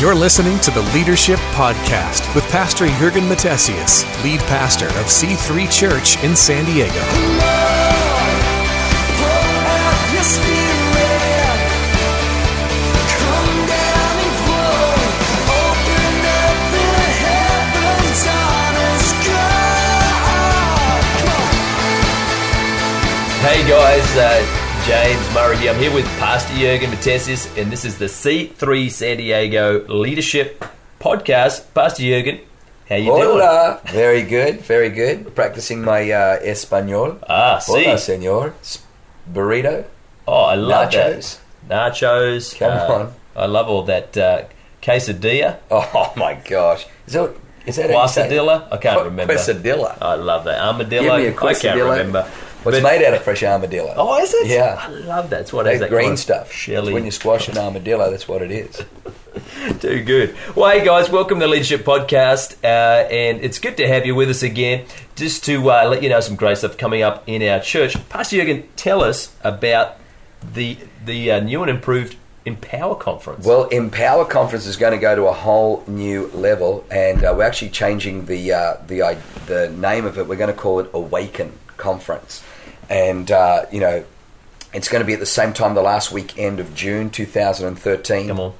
You're listening to the Leadership Podcast with Pastor Jurgen Matthesius, lead pastor of C3 Church in San Diego. Hey guys, uh, James Murray here. I'm here with Pastor Jurgen Matthesius, and this is the C3 San Diego Leadership Podcast. Pastor Jurgen, how you doing? Hola. Very good, very good. Practicing my uh, Espanol. Ah, see. Hola, senor. Burrito. Oh, I love Nachos. that. Nachos. Come uh, on. I love all that uh, quesadilla. Oh my gosh. Is that, is that how you say it? Quesadilla? I can't remember. Quesadilla. I love that. Armadillo. Give me a I can't quesadilla. Remember. What's But- made out of fresh armadillo? Oh, is it? Yeah. I love that. It's what that is that green stuff. Shelly. When you squash an armadillo, that's what it is. Too good. Well, hey guys, welcome to the Leadership Podcast, uh, and it's good to have you with us again. Just to uh, let you know some great stuff coming up in our church. Pastor Jurgen, tell us about the the uh, new and improved Empower Conference. Well, Empower Conference is going to go to a whole new level, and uh, we're actually changing the uh, the i- the name of it. We're going to call it Awaken Conference, and uh, you know, it's going to be at the same time the last weekend of June 2013. come on.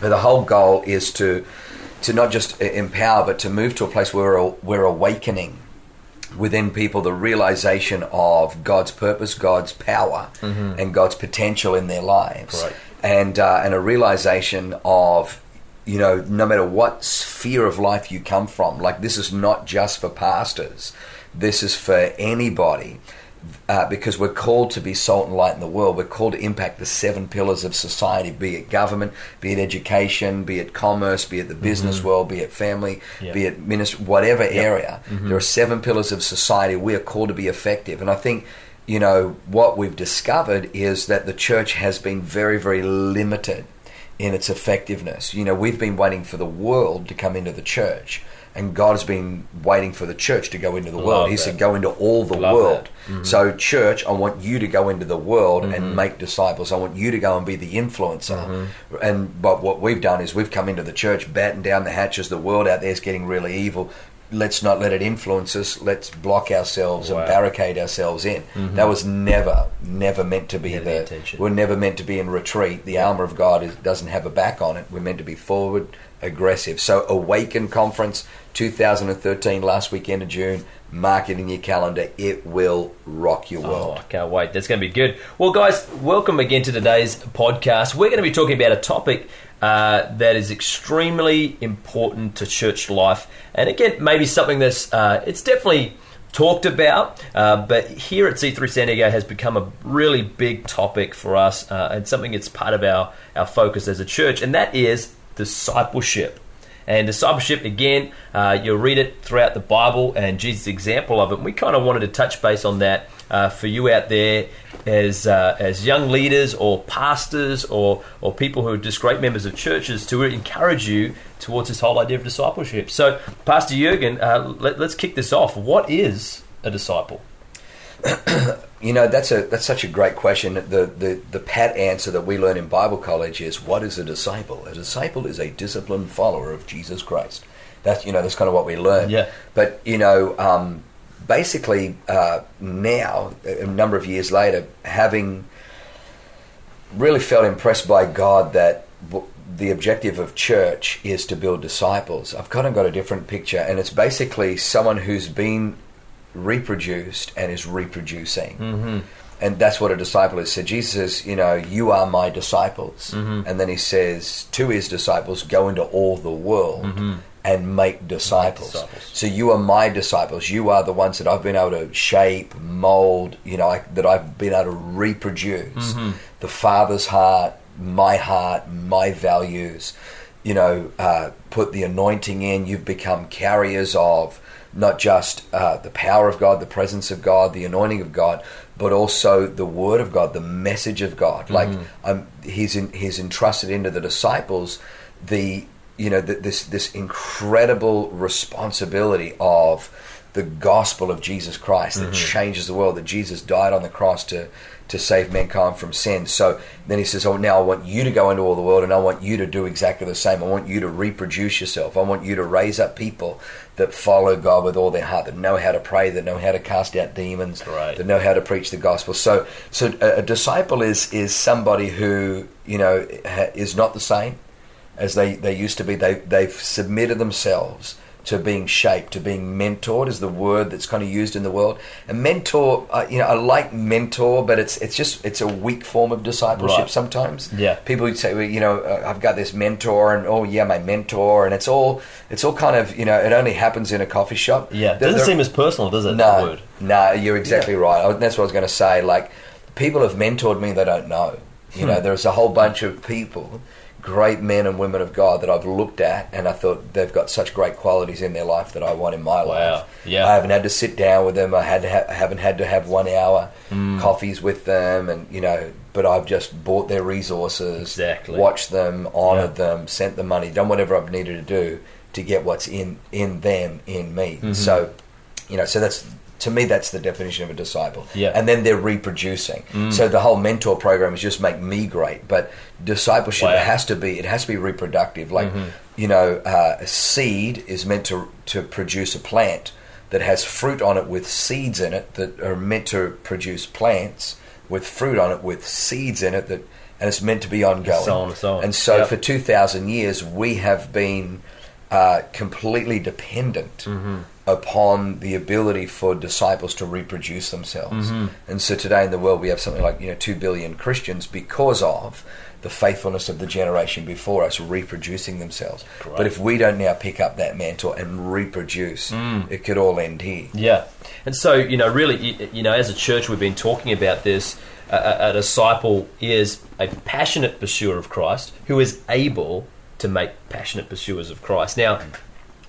But the whole goal is to to not just e- empower, but to move to a place where we're, we're awakening within people the realization of God's purpose, God's power, and God's potential in their lives, Right. and uh, and a realization of you know no matter what sphere of life you come from, like this is not just for pastors, this is for anybody. Uh, because we're called to be salt and light in the world. We're called to impact the seven pillars of society, be it government, be it education, be it commerce, be it the business world, be it family, Yeah. be it ministry, whatever area. There are seven pillars of society. We are called to be effective. And I think, you know, what we've discovered is that the church has been very, very limited in its effectiveness. You know, we've been waiting for the world to come into the church. And God has been waiting for the church to go into the Love world. He said, "Go into all the Love world." that. So, church, I want you to go into the world Mm-hmm. and make disciples. I want you to go and be the influencer. And but what we've done is we've come into the church, batten down the hatches. The world out there is getting really evil. Let's not let it influence us. Let's block ourselves Wow. Mm-hmm. and barricade ourselves in. That was never, never meant to be Never the the. We're never meant to be in retreat. The armor of God is, doesn't have a back on it. We're meant to be forward, aggressive. So, Awaken Conference 2013, last weekend of June. Mark it in your calendar. It will rock your world. Oh. I can't wait. That's going to be good. Well, guys, welcome again to today's podcast. We're going to be talking about a topic uh, that is extremely important to church life, and again, maybe something that's uh, it's definitely talked about, uh, but here at C3 San Diego has become a really big topic for us, uh, and something that's part of our our focus as a church, and that is discipleship. And discipleship, again, uh, you'll read it throughout the Bible and Jesus' example of it. And we kind of wanted to touch base on that uh, for you out there as uh, as young leaders or pastors or, or people who are just great members of churches to encourage you towards this whole idea of discipleship. So, Pastor Jurgen, uh, let, let's kick this off. What is a disciple? You know, that's a that's such a great question. The, the the pat answer that we learn in Bible college is what is a disciple? A disciple is a disciplined follower of Jesus Christ. That's you know that's kind of what we learn. Yeah. But you know, um, basically uh, now, a number of years later, having really felt impressed by God that w- the objective of church is to build disciples. I've kind of got a different picture, and it's basically someone who's been reproduced and is reproducing. Mm-hmm. And that's what a disciple is. So Jesus says, you know, you are my disciples. And then he says to his disciples, go into all the world and make disciples. disciples. So you are my disciples. You are the ones that I've been able to shape, mold, you know, I, that I've been able to reproduce. The Father's heart, my heart, my values. You know, uh, put the anointing in. You've become carriers of not just uh, the power of God, the presence of God, the anointing of God, but also the Word of God, the message of God. Like um, he's in, he's entrusted into the disciples the you know th- this this incredible responsibility of the gospel of Jesus Christ that mm-hmm. changes the world. That Jesus died on the cross to to save mankind from sin. So then he says, "Oh, now I want you to go into all the world, and I want you to do exactly the same. I want you to reproduce yourself. I want you to raise up people that follow God with all their heart, that know how to pray, that know how to cast out demons, Right. that know how to preach the gospel. So, so a, a disciple is is somebody who you know ha, is not the same as they, they used to be. They they've submitted themselves to being shaped, to being mentored is the word that's kind of used in the world. And mentor, uh, you know, I like mentor, but it's it's just it's a weak form of discipleship Right. sometimes. Yeah. people would say, well, you know, uh, I've got this mentor, and oh yeah, my mentor, and it's all it's all kind of you know, it only happens in a coffee shop. Yeah, There- doesn't there- seem as personal, does it? no, word. no, you're exactly right. I- That's what I was going to say. Like, people have mentored me they don't know. You Hmm. know, there's a whole bunch of people, great men and women of God that I've looked at, and I thought they've got such great qualities in their life that I want in my Wow. life. Yeah. I haven't had to sit down with them. I had to ha- haven't had to have one hour Hmm. coffees with them, and you know. But I've just bought their resources, Exactly. watched them, honoured Yeah. them, sent them money, done whatever I've needed to do to get what's in in them in me. Mm-hmm. So you know, so that's to me that's the definition of a disciple. Yeah. Mm. And then they're reproducing. So the whole mentor program is just make me great, but discipleship Wow. has to be it has to be reproductive. Like Mm-hmm. you know, uh, a seed is meant to to produce a plant that has fruit on it with seeds in it that are meant to produce plants with fruit on it with seeds in it that and it's meant to be ongoing. So on and so on. And so Yep. for two thousand years we have been uh, completely dependent Mm-hmm. Upon the ability for disciples to reproduce themselves. Mm-hmm. And so today in the world we have something like you know two billion Christians because of the faithfulness of the generation before us reproducing themselves. Great. But if we don't now pick up that mantle and reproduce, Mm. it could all end here. Yeah, and so you know, really, you, you know, as a church, we've been talking about this. A, a disciple is a passionate pursuer of Christ who is able to make passionate pursuers of Christ. Now,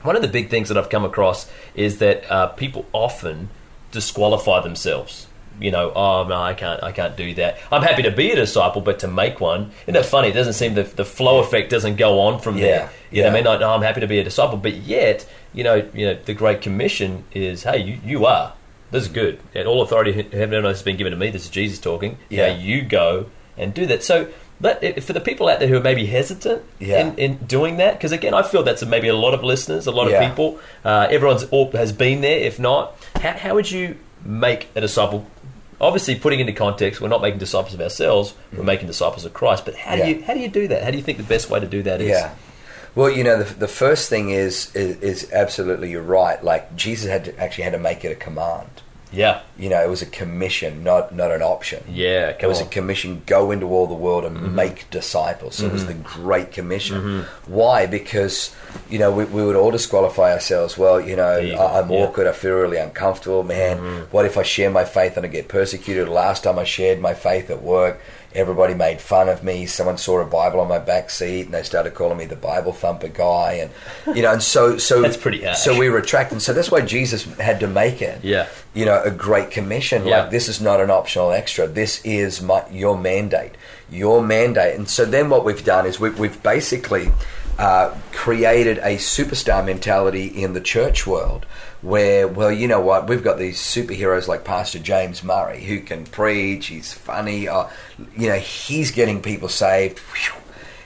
one of the big things that I've come across is that uh, people often disqualify themselves. You know, oh no, I can't, I can't do that. I'm happy to be a disciple, but to make one, isn't that funny? It doesn't seem the the flow effect doesn't go on from Yeah, there. You know, I mean, like, no, I'm happy to be a disciple, but yet, you know, you know, the Great Commission is, hey, you, you are. This is good. And all authority in heaven and earth has been given to me. This is Jesus talking. Yeah. Yeah, you go and do that. So, but for the people out there who are maybe hesitant Yeah. in, in doing that, because again, I feel that's maybe a lot of listeners, a lot Yeah. of people. Uh, everyone's all, has been there. If not, how, how would you make a disciple? Obviously, putting into context, we're not making disciples of ourselves. We're making disciples of Christ. But how Mm. Yeah. do you how do you do that? How do you think the best way to do that is? Yeah. Well, you know, the, the first thing is, is is absolutely you're right. Like Jesus had to actually had to make it a command. Yeah. You know, it was a commission, not not an option. Yeah. It was on. a commission: go into all the world and Mm-hmm. make disciples. So it was the Great Commission. Why? Because you know we, we would all disqualify ourselves. Well, you know, you. I, I'm Yeah. Mm-hmm. awkward. I feel really uncomfortable. Man, what if I share my faith and I get persecuted? Last time I shared my faith at work, everybody made fun of me. Someone saw a Bible on my back seat and they started calling me the Bible thumper guy. And you know, and so so That's pretty harsh. So we retract, and so that's why Jesus had to make it Yeah. you know, a great commission. Yeah. Like this is not an optional extra. This is my your mandate, your mandate. And so then what we've done is we've, we've basically uh, created a superstar mentality in the church world. Where, well, you know what? We've got these superheroes like Pastor James Murray who can preach. He's funny. Uh, you know, he's getting people saved.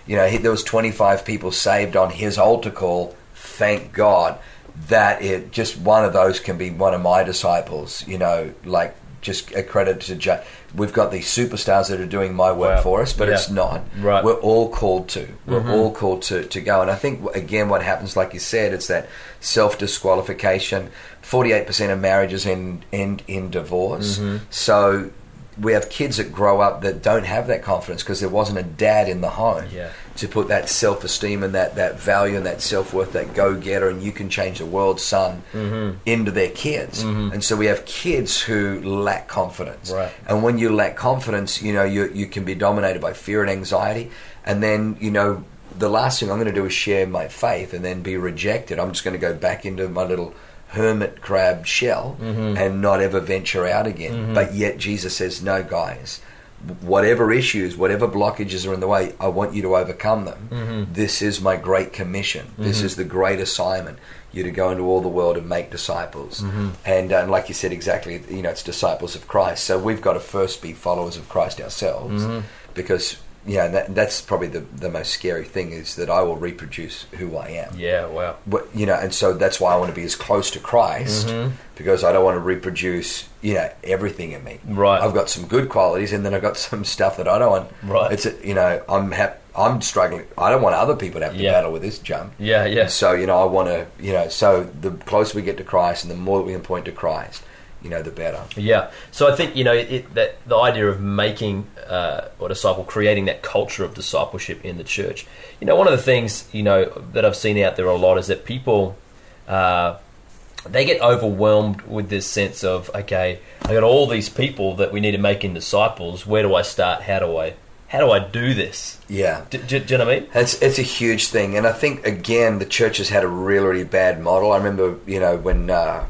You know, he, there was 25 people saved on his altar call. Thank God that it just one of those can be one of my disciples. You know, like just a credit to J- we've got these superstars that are doing my work Wow. for us, but Yeah. it's not. Right. We're all called to. We're Mm-hmm. all called to, to go. And I think again, what happens, like you said, it's that self disqualification. Forty eight percent of marriages end end in divorce. Mm-hmm. So. We have kids that grow up that don't have that confidence because there wasn't a dad in the home Yeah. To put that self esteem and that, that value and that self worth, that go getter, and you can change the world, son, Mm-hmm. into their kids. And so we have kids who lack confidence. Right. And when you lack confidence, you know, you, you can be dominated by fear and anxiety. And then, you know, the last thing I'm going to do is share my faith and then be rejected. I'm just going to go back into my little hermit crab shell Mm-hmm. and not ever venture out again. But yet Jesus says, no, guys, whatever issues, whatever blockages are in the way, I want you to overcome them. Mm-hmm. This is my great commission. This is the great assignment. you to go into all the world and make disciples. Mm-hmm. And, and like you said, exactly, you know, it's disciples of Christ. So we've got to first be followers of Christ ourselves Mm-hmm. because, yeah, that, that's probably the, the most scary thing is that I will reproduce who I am. Yeah, wow. But, you know, and so that's why I want to be as close to Christ Mm-hmm. because I don't want to reproduce, you know, everything in me. Right. I've got some good qualities and then I've got some stuff that I don't want. Right. It's, a, you know, I'm hap- I'm struggling. I don't want other people to have to Yeah. battle with this junk. Yeah, yeah. So, you know, I want to, you know, so the closer we get to Christ and the more we can point to Christ, you know, the better. Yeah. So I think you know it, that the idea of making uh, or disciple, creating that culture of discipleship in the church. You know, one of the things you know that I've seen out there a lot is that people uh, they get overwhelmed with this sense of okay, I got all these people that we need to make in disciples. Where do I start? How do I how do I do this? Yeah. Do, do, do you know what I mean? It's it's a huge thing, and I think again the church has had a really really bad model. I remember you know when uh,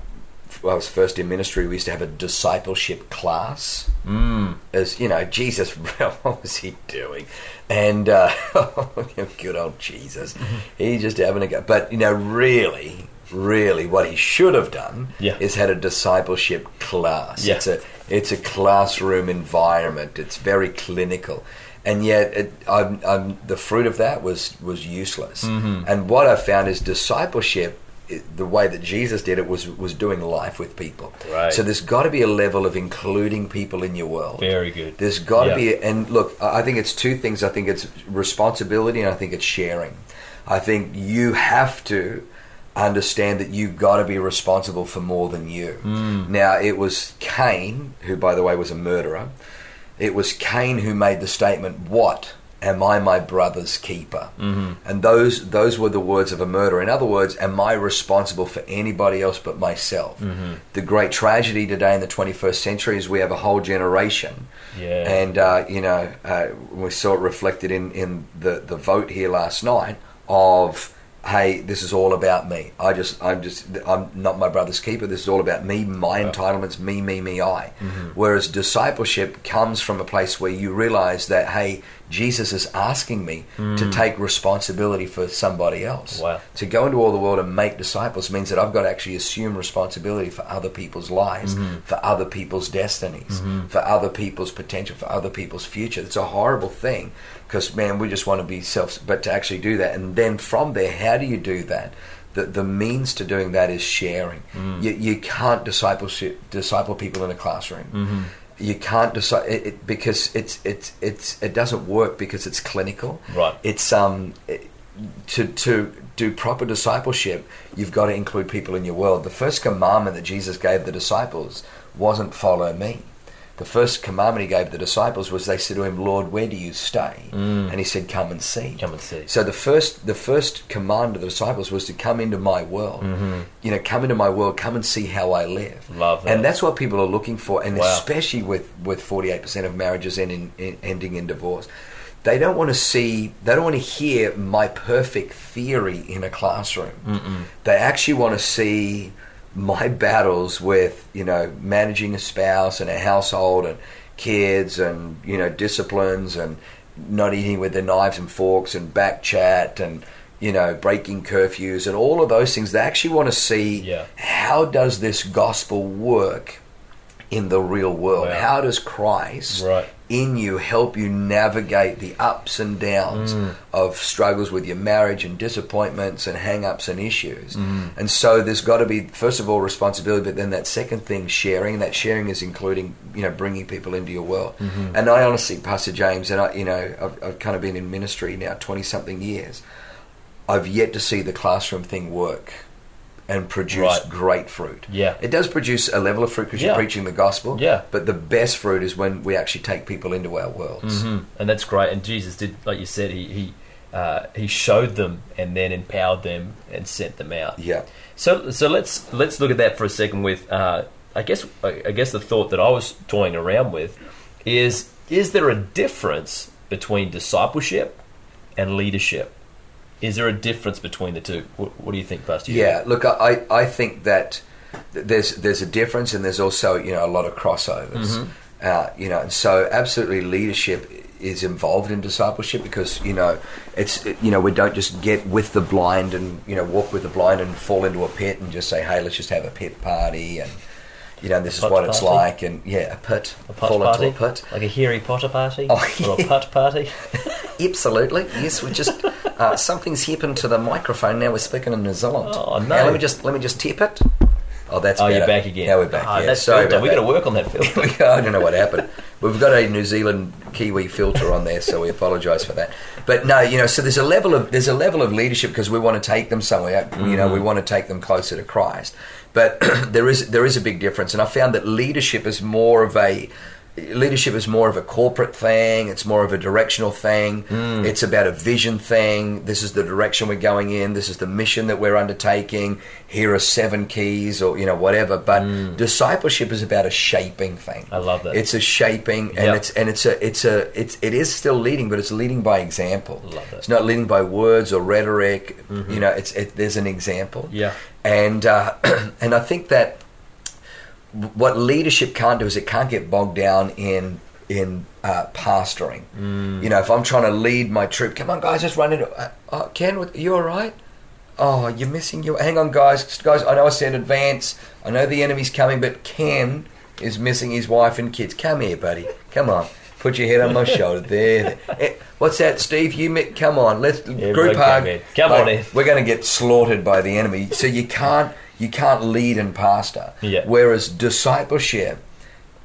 I was first in ministry, we used to have a discipleship class. Mm. As you know, Jesus, what was he doing? And uh, good old Jesus, he just having a go. But you know, really, really, what he should have done Yeah. is had a discipleship class. Yeah. It's a it's a classroom environment. It's very clinical, and yet it, I'm, I'm, the fruit of that was was useless. Mm-hmm. And what I found is discipleship. The way that Jesus did it was was doing life with people. Right. So there's got to be a level of including people in your world. Very good. There's got to Yeah. be, and look, I I think it's two things. I think it's responsibility, and I think it's sharing. I think you have to understand that you've got to be responsible for more than you. Mm. Now, it was Cain, who, by the way, was a murderer. It was Cain who made the statement, "What am I, my brother's keeper?" Mm-hmm. And those those were the words of a murderer. In other words, am I responsible for anybody else but myself? Mm-hmm. The great tragedy today in the 21st century is we have a whole generation Yeah. and uh, you know uh, we saw it reflected in, in the, the vote here last night of hey this is all about me I just I'm just I'm not my brother's keeper this is all about me my entitlements me me me I Mm-hmm. whereas discipleship comes from a place where you realize that hey Jesus is asking me to take responsibility for somebody else Mm. Wow. to go into all the world and make disciples means that I've got to actually assume responsibility for other people's lives, Mm-hmm. for other people's destinies, for other people's potential, for other people's future. It's a horrible thing because, man, we just want to be self, but to actually do that. And then from there, how do you do that? The, the means to doing that is sharing. Mm. You, you can't discipleship, disciple people in a classroom. Mm-hmm. You can't decide it, it, because it's it's it's it doesn't work because it's clinical. Right. It's um it- to to do proper discipleship, you've got to include people in your world. The first commandment that Jesus gave the disciples wasn't follow me. The first commandment he gave the disciples was they said to him, Lord, where do you stay? And he said, Come and see. Come and see. So the first the first command of the disciples was to come into my world. You know, come into my world, come and see how I live. Mm-hmm. Love that. And that's what people are looking for, and Wow. especially with with forty eight percent of marriages ending in, ending in divorce. They don't want to see. They don't want to hear my perfect theory in a classroom. They actually want to see my battles with you know managing a spouse and a household and kids and you know disciplines and not eating with their knives and forks and back chat and you know breaking curfews and all of those things they actually want to see Yeah. how does this gospel work in the real world Wow. how does christ Right. In you help you navigate the ups and downs Mm. of struggles with your marriage and disappointments and hang-ups and issues Mm. and so there's got to be first of all responsibility but then that second thing sharing that sharing is including you know bringing people into your world Mm-hmm. and i honestly pastor james and i you know i've, I've kind of been in ministry now 20 something years i've yet to see the classroom thing work and produce Right. great fruit Yeah. it does produce a level of fruit because Yeah. you're preaching the gospel Yeah. but the best fruit is when we actually take people into our worlds Mhm. And that's great. And Jesus did, like you said, he he uh, he showed them and then empowered them and sent them out. Yeah. So so let's let's look at that for a second. With uh, I guess I guess the thought that I was toying around with is is there a difference between discipleship and leadership? Is there a difference between the two? What, what do you think, Pastor? Yeah, look, I, I think that there's there's a difference, and there's also you know a lot of crossovers. Mm-hmm. Uh, you know, and so absolutely leadership. is involved in discipleship because you know it's you know we don't just get with the blind and you know walk with the blind and fall into a pit and just say hey let's just have a pit party and you know this is Put what it's party? like and yeah a pit A fall party? into a pit Like a Harry Potter party? Oh, Or a yeah. putt party? absolutely yes we just uh, something's happened to the microphone now we're speaking in New Zealand Oh, no. Now, let me just let me just tip it oh that's Oh, better. you're back again. now we're back Oh, yeah. that's Sorry filter. We've got to work on that filter. I don't know what happened. We've got a New Zealand Kiwi filter on there, so we apologise for that. But no, you know, so there's a level of there's a level of leadership because we want to take them somewhere. You know, Mm. we want to take them closer to Christ. But there is there is a big difference, and I found that leadership is more of a leadership is more of a corporate thing. It's more of a directional thing. Mm. It's about a vision thing. This is the direction we're going in. This is the mission that we're undertaking. Here are seven keys, or you know, whatever. But discipleship is about a shaping thing. Mm. I love that. It's a shaping, and Yep. it's and it's a it's a it's it is still leading, but it's leading by example. Love that. Mm-hmm. It's not leading by words or rhetoric. You know, it's it, there's an example. Yeah. And uh, and I think that what leadership can't do is it can't get bogged down in in uh, pastoring. Mm. You know, if I'm trying to lead my troop, come on, guys, just run into. Uh, uh, Ken, are you all right? Oh, you're missing your. Hang on, guys, guys. I know I said advance. I know the enemy's coming, but Ken is missing his wife and kids. Come here, buddy. Come on. Put your head on my shoulder. There. there. Eh, What's that, Steve? You mi- come on. Let's Yeah, group hug. man. Come Like, on in. We're going to get slaughtered by the enemy. So you can't you can't lead and pastor. Yeah. Whereas discipleship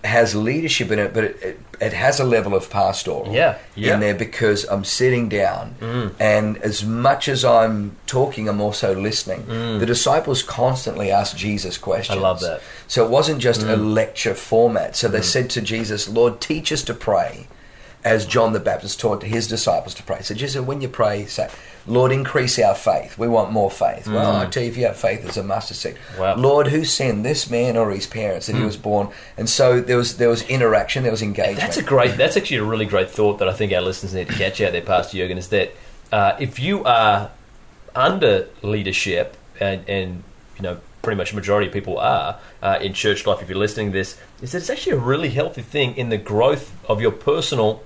has leadership in it, but it, it, it has a level of pastoral Yeah, yeah. in there because I'm sitting down, Mm. and as much as I'm talking, I'm also listening. Mm. The disciples constantly asked Jesus questions. I love that. Mm. So it wasn't just a lecture format. So they said to Jesus, "Lord, teach us to pray." As John the Baptist taught his disciples to pray. So Jesus, when you pray, say, Lord, increase our faith. We want more faith. Well, I tell you, if you have faith as a mustard seed. Mm. Wow. Lord, who sinned, this man or his parents, that he was born? And so there was there was interaction, there was engagement. That's a great. That's actually a really great thought that I think our listeners need to catch out there, Pastor Jurgen. Is that uh, if you are under leadership, and, and you know pretty much a majority of people are uh, in church life, if you're listening to this, is that it's actually a really healthy thing in the growth of your personal,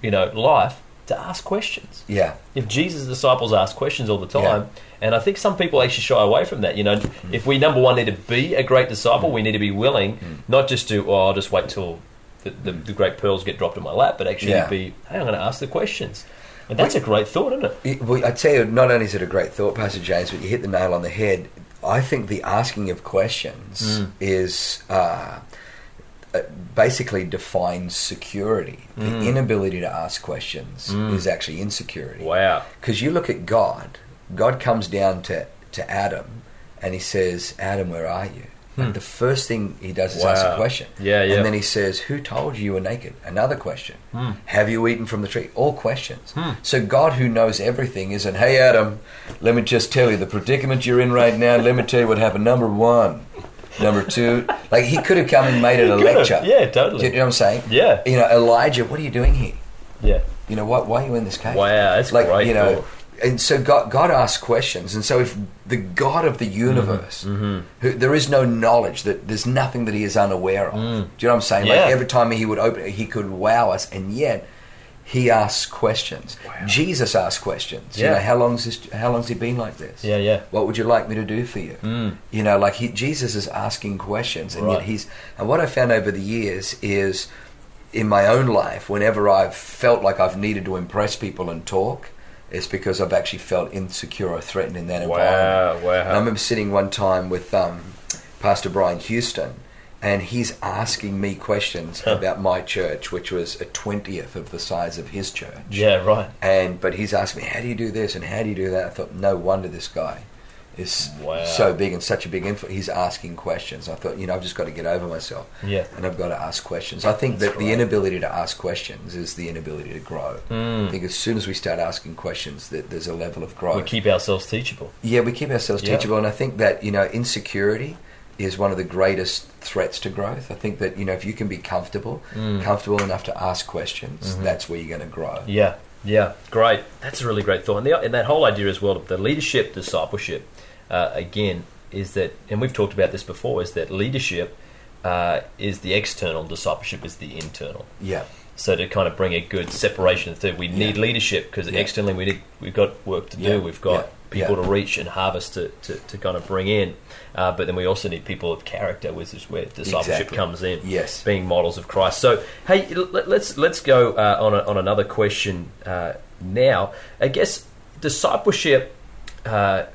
you know, life to ask questions. yeah. If Jesus' disciples ask questions all the time, Yeah. and I think some people actually shy away from that. You know, if we number one need to be a great disciple, we need to be willing not just to, oh, I'll just wait till the, the, the great pearls get dropped in my lap, but actually Yeah. be, hey, I'm going to ask the questions. And that's a great thought, isn't it? It- well, I tell you, not only is it a great thought, Pastor James, but you hit the nail on the head. I think the asking of questions Mm. is uh, basically defines security. Mm. The inability to ask questions is actually insecurity. Wow. Because you look at God, God comes down to, to Adam and he says, Adam, where are you? And the first thing he does is ask Hmm. A question. Yeah, yeah. And then he says, Who told you you were naked? Another question. Have you eaten from the tree? All questions. So God, who knows everything, isn't, Hey, Adam, let me just tell you the predicament you're in right now. Let me tell you what happened. Number one. Number two. Like, he could have come and made it a could have. lecture. Yeah, Do totally. you know what I'm saying? Yeah. You know, Elijah, what are you doing here? Yeah. You know, why, why are you in this cave? Wow, that's like, great You know, thought. and so God, God asks questions, and so if the God of the universe, Mm-hmm. who there is no knowledge that there's nothing that He is unaware of. Do you know what I'm saying? Mm. Yeah. Like every time He would open, it, He could wow us, and yet He asks questions. Jesus asks questions. You know, how long's this? How long's He been like this? Yeah, yeah. What would you like me to do for you? Mm. You know, like he, Jesus is asking questions, and Right. yet He's. And what I found over the years is in my own life, whenever I've felt like I've needed to impress people and talk, it's because I've actually felt insecure or threatened in that environment. Wow, wow. I remember sitting one time with um, Pastor Brian Houston, and he's asking me questions Huh. about my church, which was a twentieth of the size of his church. Yeah, right. And but he's asking me, how do you do this and how do you do that? I thought, no wonder this guy is Wow. so big and such a big influence. He's asking questions. I thought, you know, I've just got to get over myself. Yeah. And I've got to ask questions. I think That's that the inability to ask questions is the inability to grow. Mm. I think as soon as we start asking questions, that there's a level of growth. We keep ourselves teachable. yeah, we keep ourselves Yeah. teachable, and I think that you know insecurity is one of the greatest threats to growth. I think that you know if you can be comfortable, Mm. comfortable enough to ask questions, that's where you're going to grow. Yeah, yeah, great. That's a really great thought, and, the, and that whole idea as well of the leadership discipleship. Uh, again, is that, and we've talked about this before, is that leadership uh, is the external, discipleship is the internal. Yeah. So to kind of bring a good separation, that we need Yeah. leadership because Yeah. externally we need we've got work to do. Yeah. We've got. People Yeah. to reach and harvest to, to, to kind of bring in. Uh, but then we also need people of character, which is where discipleship Exactly. comes in. Yes. being models of Christ. So hey, l- let's let's go uh, on a, on another question uh, now. I guess discipleship. Uh,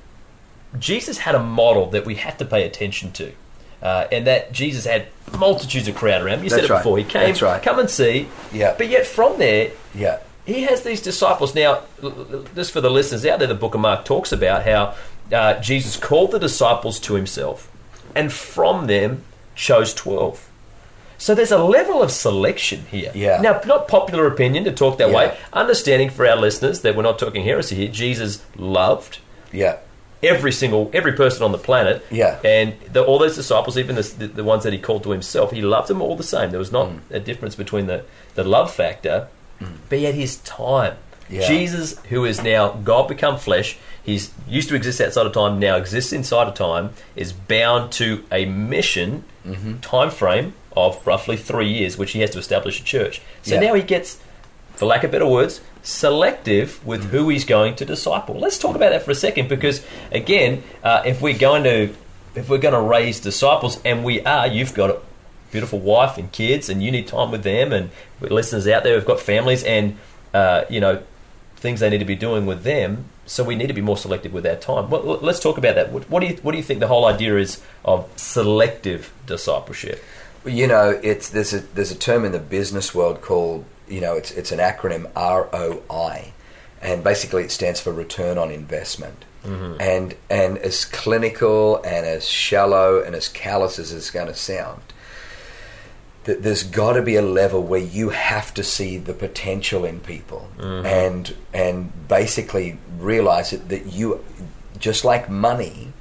Jesus had a model that we have to pay attention to. Uh, and that Jesus had multitudes of crowd around him. You said it right. before. He came, That's right. come and see. Yeah. But yet from there, Yeah. He has these disciples. Now, just for the listeners out there, the book of Mark talks about how uh, Jesus called the disciples to himself and from them chose 12. So there's a level of selection here. Yeah. Now, not popular opinion to talk that Yeah. way. Understanding for our listeners that we're not talking heresy here. Jesus loved Yeah. every single every person on the planet. Yeah. And the, all those disciples, even the, the, the ones that he called to himself, he loved them all the same. There was not Mm. a difference between the, the love factor, but at his time. Yeah. Jesus, who is now God become flesh, he's used to exist outside of time, now exists inside of time, is bound to a mission Mm-hmm. time frame of roughly three years, which he has to establish a church. So Yeah. now he gets, for lack of better words, selective with Mm. who he's going to disciple. Let's talk about that for a second, because again, uh, if we're going to if we're going to raise disciples, and we are, you've got beautiful wife and kids, and you need time with them, and listeners out there have got families, and uh, you know things they need to be doing with them. So we need to be more selective with our time. Well, let's talk about that. What, what do you what do you think the whole idea is of selective discipleship? You know, it's there's a there's a term in the business world called you know it's it's an acronym ROI, and basically it stands for return on investment. And and as clinical and as shallow and as callous as it's going to sound, that there's got to be a level where you have to see the potential in people and and basically realize that, that you just like money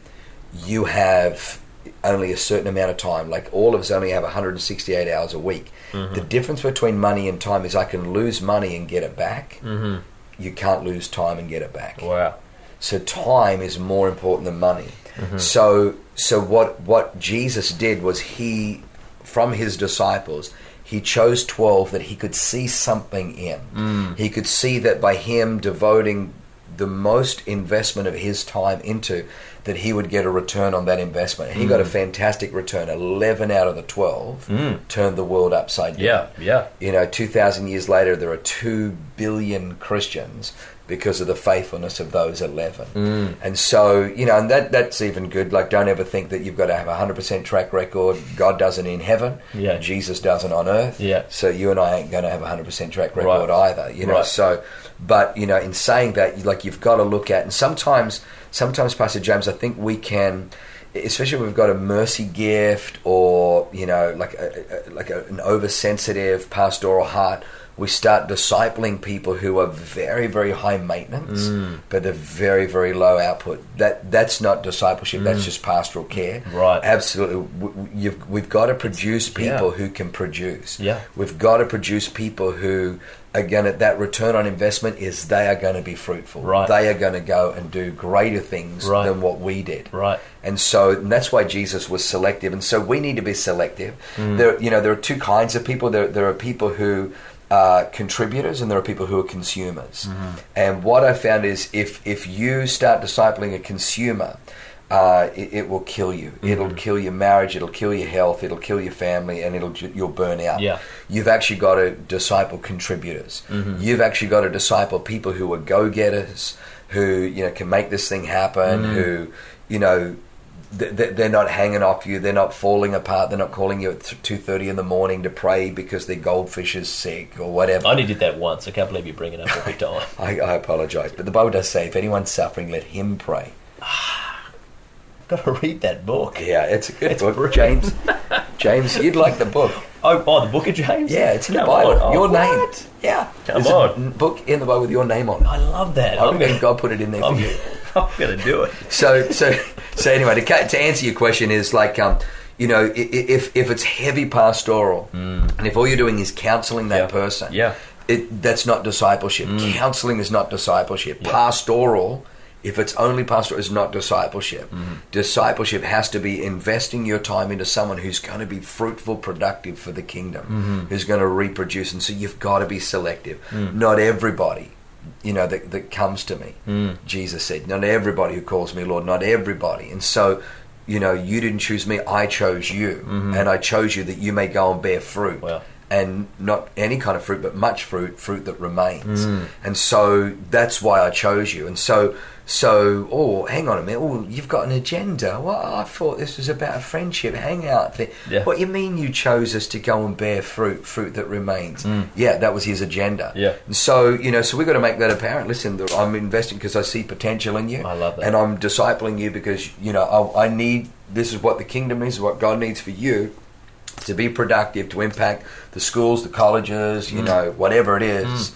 you have only a certain amount of time like all of us only have 168 hours a week the difference between money and time is i can lose money and get it back Mm-hmm. you can't lose time and get it back Wow. so time is more important than money. Mm-hmm. So so what what Jesus did was he from his disciples he chose 12 that he could see something in. Mm. He could see that by him devoting the most investment of his time into that he would get a return on that investment. And he Mm. got a fantastic return. 11 out of the 12 turned the world upside down. Yeah, yeah. You know, 2,000 years later, there are 2 billion Christians because of the faithfulness of those 11. Mm. And so, you know, and that that's even good. Like, don't ever think that you've got to have a 100% track record. God doesn't in heaven. Yeah. Jesus doesn't on earth. Yeah. So you and I ain't going to have a 100% track Right. record either, you know. Right. So, but, you know, in saying that, like, you've got to look at, and sometimes, sometimes, Pastor James, I think we can especially if we've got a mercy gift or you know like a, a, like a, an oversensitive pastoral heart we start discipling people who are very very high maintenance Mm. but they're very very low output that that's not discipleship that's just pastoral care Mm. Right. absolutely W- w- You've, we've got to produce people Yeah. who can produce Yeah. we've got to produce people who again at that return on investment is they are going to be fruitful Right. they are going to go and do greater things Right. than what we did Right. and so and that's why Jesus was selective. And so we need to be selective. Mm. There, you know, there are two kinds of people. There, there are people who are contributors, and there are people who are consumers. Mm-hmm. And what I found is, if if you start discipling a consumer. Uh, it, it will kill you. Mm-hmm. It'll kill your marriage. It'll kill your health. It'll kill your family, and it'll you'll burn out. Yeah. You've actually got to disciple contributors. Mm-hmm. You've actually got to disciple people who are go getters, who you know can make this thing happen. Mm-hmm. Who you know they're not hanging off you. They're not falling apart. They're not calling you at two thirty in the morning to pray because their goldfish is sick or whatever. I only did that once. I can't believe you bring it up every time. I, I apologize, but the Bible does say, if anyone's suffering, let him pray. Got to read that book. Yeah, it's a good It's book, brilliant. James. James, you'd like the book. Oh, oh, the Book of James. Yeah, it's in the Bible. Oh, your name. what? Yeah, Come There's on. A book in the Bible with your name on it. I love that. I reckon God put it in there for I'm, you. I'm gonna do it. So, so, so anyway, to, to answer your question is like, um, you know, if if it's heavy pastoral, mm. and if all you're doing is counselling that. Yeah. person, Yeah. it, that's not discipleship. Mm. Counselling is not discipleship. Yeah. Pastoral If it's only pastoral, it's not discipleship. Mm-hmm. Discipleship has to be investing your time into someone who's going to be fruitful, productive for the kingdom, mm-hmm. who's going to reproduce. And so you've got to be selective. Mm. Not everybody, you know, that, that comes to me. Mm. Jesus said, not everybody who calls me Lord, not everybody. And so, you know, you didn't choose me, I chose you. Mm-hmm. And I chose you that you may go and bear fruit Wow. And not any kind of fruit, but much fruit, fruit that remains. Mm. And so that's why I chose you. And so, so, oh, hang on a minute. Oh, you've got an agenda. Well, I thought this was about a friendship hangout thing. Yeah. What you mean you chose us to go and bear fruit, fruit that remains? Mm. Yeah, that was his agenda. Yeah. And so, you know, so we've got to make that apparent. Listen, I'm investing because I see potential in you. I love that. And I'm discipling you because, you know, I, I need, this is what the kingdom is, what God needs for you to be productive, to impact the schools, the colleges, Mm. you know, whatever it is,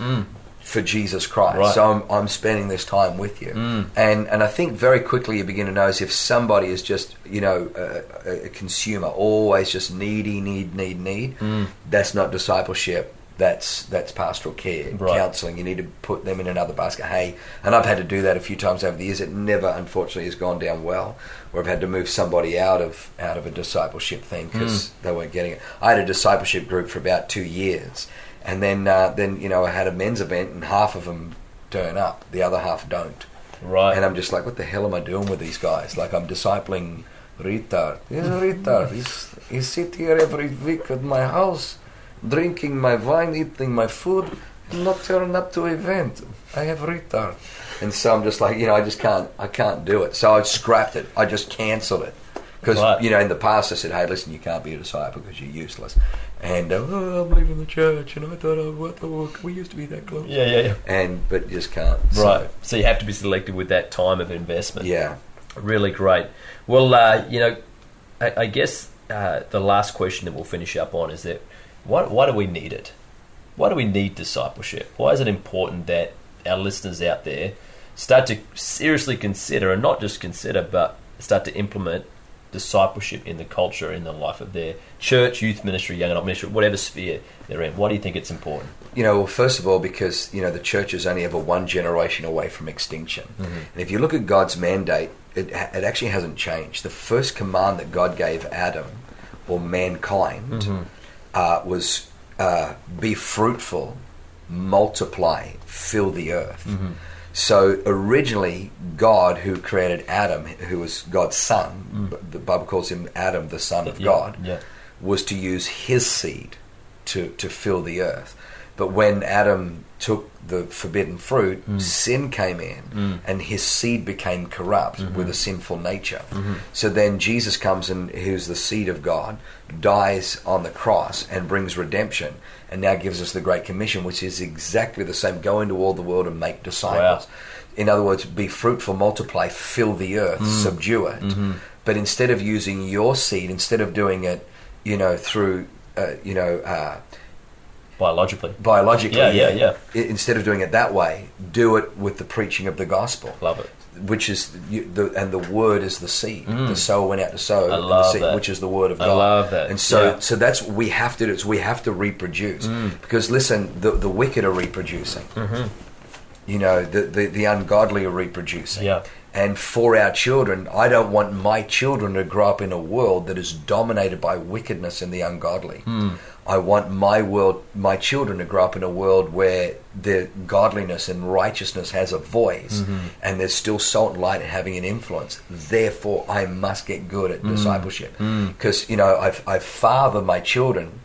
for Jesus Christ. Right. Mm. So I'm, I'm spending this time with you, and and I think very quickly you begin to notice if somebody is just you know a, a- a consumer, always just needy, need, need, need. Mm. That's not discipleship. That's that's pastoral care, Right. counselling. You need to put them in another basket. Hey, and I've had to do that a few times over the years. It never, unfortunately, has gone down well. Where I've had to move somebody out of out of a discipleship thing because they weren't getting it. I had a discipleship group for about two years, and then uh, then you know I had a men's event, and half of them turn up, the other half don't. Right. And I'm just like, what the hell am I doing with these guys? Like I'm discipling retard. He's a retard. He's he sit here every week at my house, drinking my wine, eating my food, and not turning up to event. I have retard. And so I'm just like, you know, I just can't, I can't do it. So I scrapped it. I just cancelled it. Because, Right. you know, in the past I said, hey, listen, you can't be a disciple because you're useless. And, uh, oh, I'm leaving the church. And I thought, oh, what the, work? we used to be that close. yeah, yeah, yeah. And, but you just can't. So, Right. So you have to be selective with that time of investment. yeah. Really great. Well, uh, you know, I, I guess uh, the last question that we'll finish up on is that why, why do we need it? Why do we need discipleship? Why is it important that our listeners out there start to seriously consider, and not just consider, but start to implement discipleship in the culture, in the life of their church, youth ministry, young adult ministry, whatever sphere they're in? Why do you think it's important? You know, well, first of all, because you know the church is only ever one generation away from extinction, mm-hmm. and if you look at God's mandate, it it actually hasn't changed. The first command that God gave Adam or mankind mm-hmm. Uh, was uh, be fruitful, multiply, fill the earth. So originally, God, who created Adam, who was God's son, but the Bible calls him Adam, the son of Yeah, God, yeah. was to use his seed to, to fill the earth. But when Adam took the forbidden fruit, mm. sin came in mm. and his seed became corrupt mm-hmm. with a sinful nature. Mm-hmm. So then Jesus comes and who's the seed of God, dies on the cross and brings redemption and now gives us the Great Commission, which is exactly the same. Go into all the world and make disciples. In other words, be fruitful, multiply, fill the earth, mm. subdue it. Mm-hmm. But instead of using your seed, instead of doing it, you know, through, uh, you know, uh, Biologically. biologically, Yeah, yeah, yeah. Instead of doing it that way, do it with the preaching of the gospel, Love it. which is you, the and the word is the seed. The sower went out to sow, Mm. I love the seed, that. which is the word of God. I love that. And so, Yeah. so that's what we have to do. Is we have to reproduce Mm. because listen, the the wicked are reproducing. You know, the, the the ungodly are reproducing. Yeah. And for our children, I don't want my children to grow up in a world that is dominated by wickedness and the ungodly. Hmm. I want my world, my children to grow up in a world where the godliness and righteousness has a voice, mm-hmm. and there's still salt and light having an influence. Therefore, I must get good at hmm. discipleship. Hmm. Because you know I've I father my children,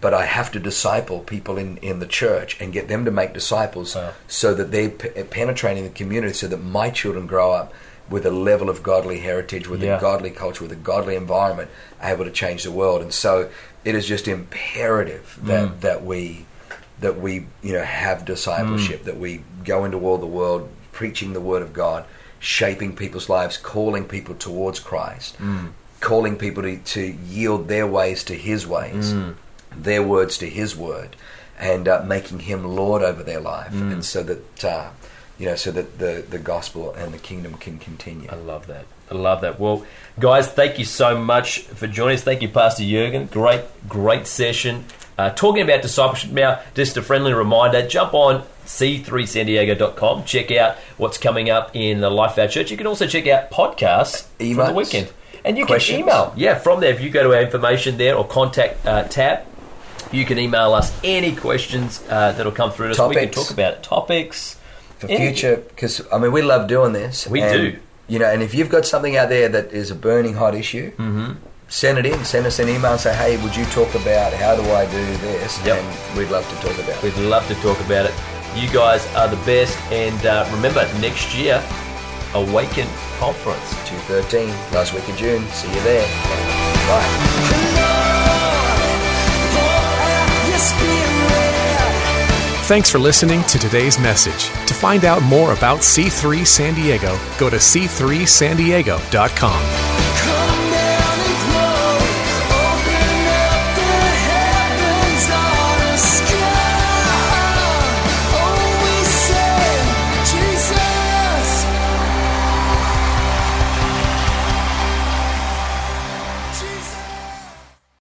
but I have to disciple people in in the church and get them to make disciples so that they're pe- penetrating the community so that my children grow up with a level of godly heritage, with Yeah. a godly culture, with a godly environment, able to change the world. And so it is just imperative that, Mm. that we that we you know have Mm. discipleship, that we go into all the world preaching the word of God, shaping people's lives, calling people towards Christ, Mm. calling people to, to yield their ways to His ways, Mm. Their words to His word, and uh, making Him Lord over their life, Mm. and so that uh, you know, so that the the gospel and the kingdom can continue. I love that. I love that. Well, guys, thank you so much for joining us. Thank you, Pastor Jurgen. Great, great session. Uh, talking about discipleship now, just a friendly reminder jump on c3sandiego.com. Check out what's coming up in the Life of Our Church. You can also check out podcasts from the weekend. And you questions. can email. Yeah, from there, if you go to our information there or contact uh, tab, you can email us any questions uh, that'll come through to us. We can talk about it. Topics. for Any- future because I mean we love doing this. We and, do. You know, and if you've got something out there that is a burning hot issue, Mm-hmm. send it in. Send us an email and say, "Hey, would you talk about how do I do this?" Yep. And we'd love to talk about it. We'd love to talk about it. You guys are the best. And uh, remember, next year, Awaken Conference. Two thirteen, last week of June. See you there. Bye. Thanks for listening to today's message. To find out more about C3 San Diego, go to c3sandiego.com.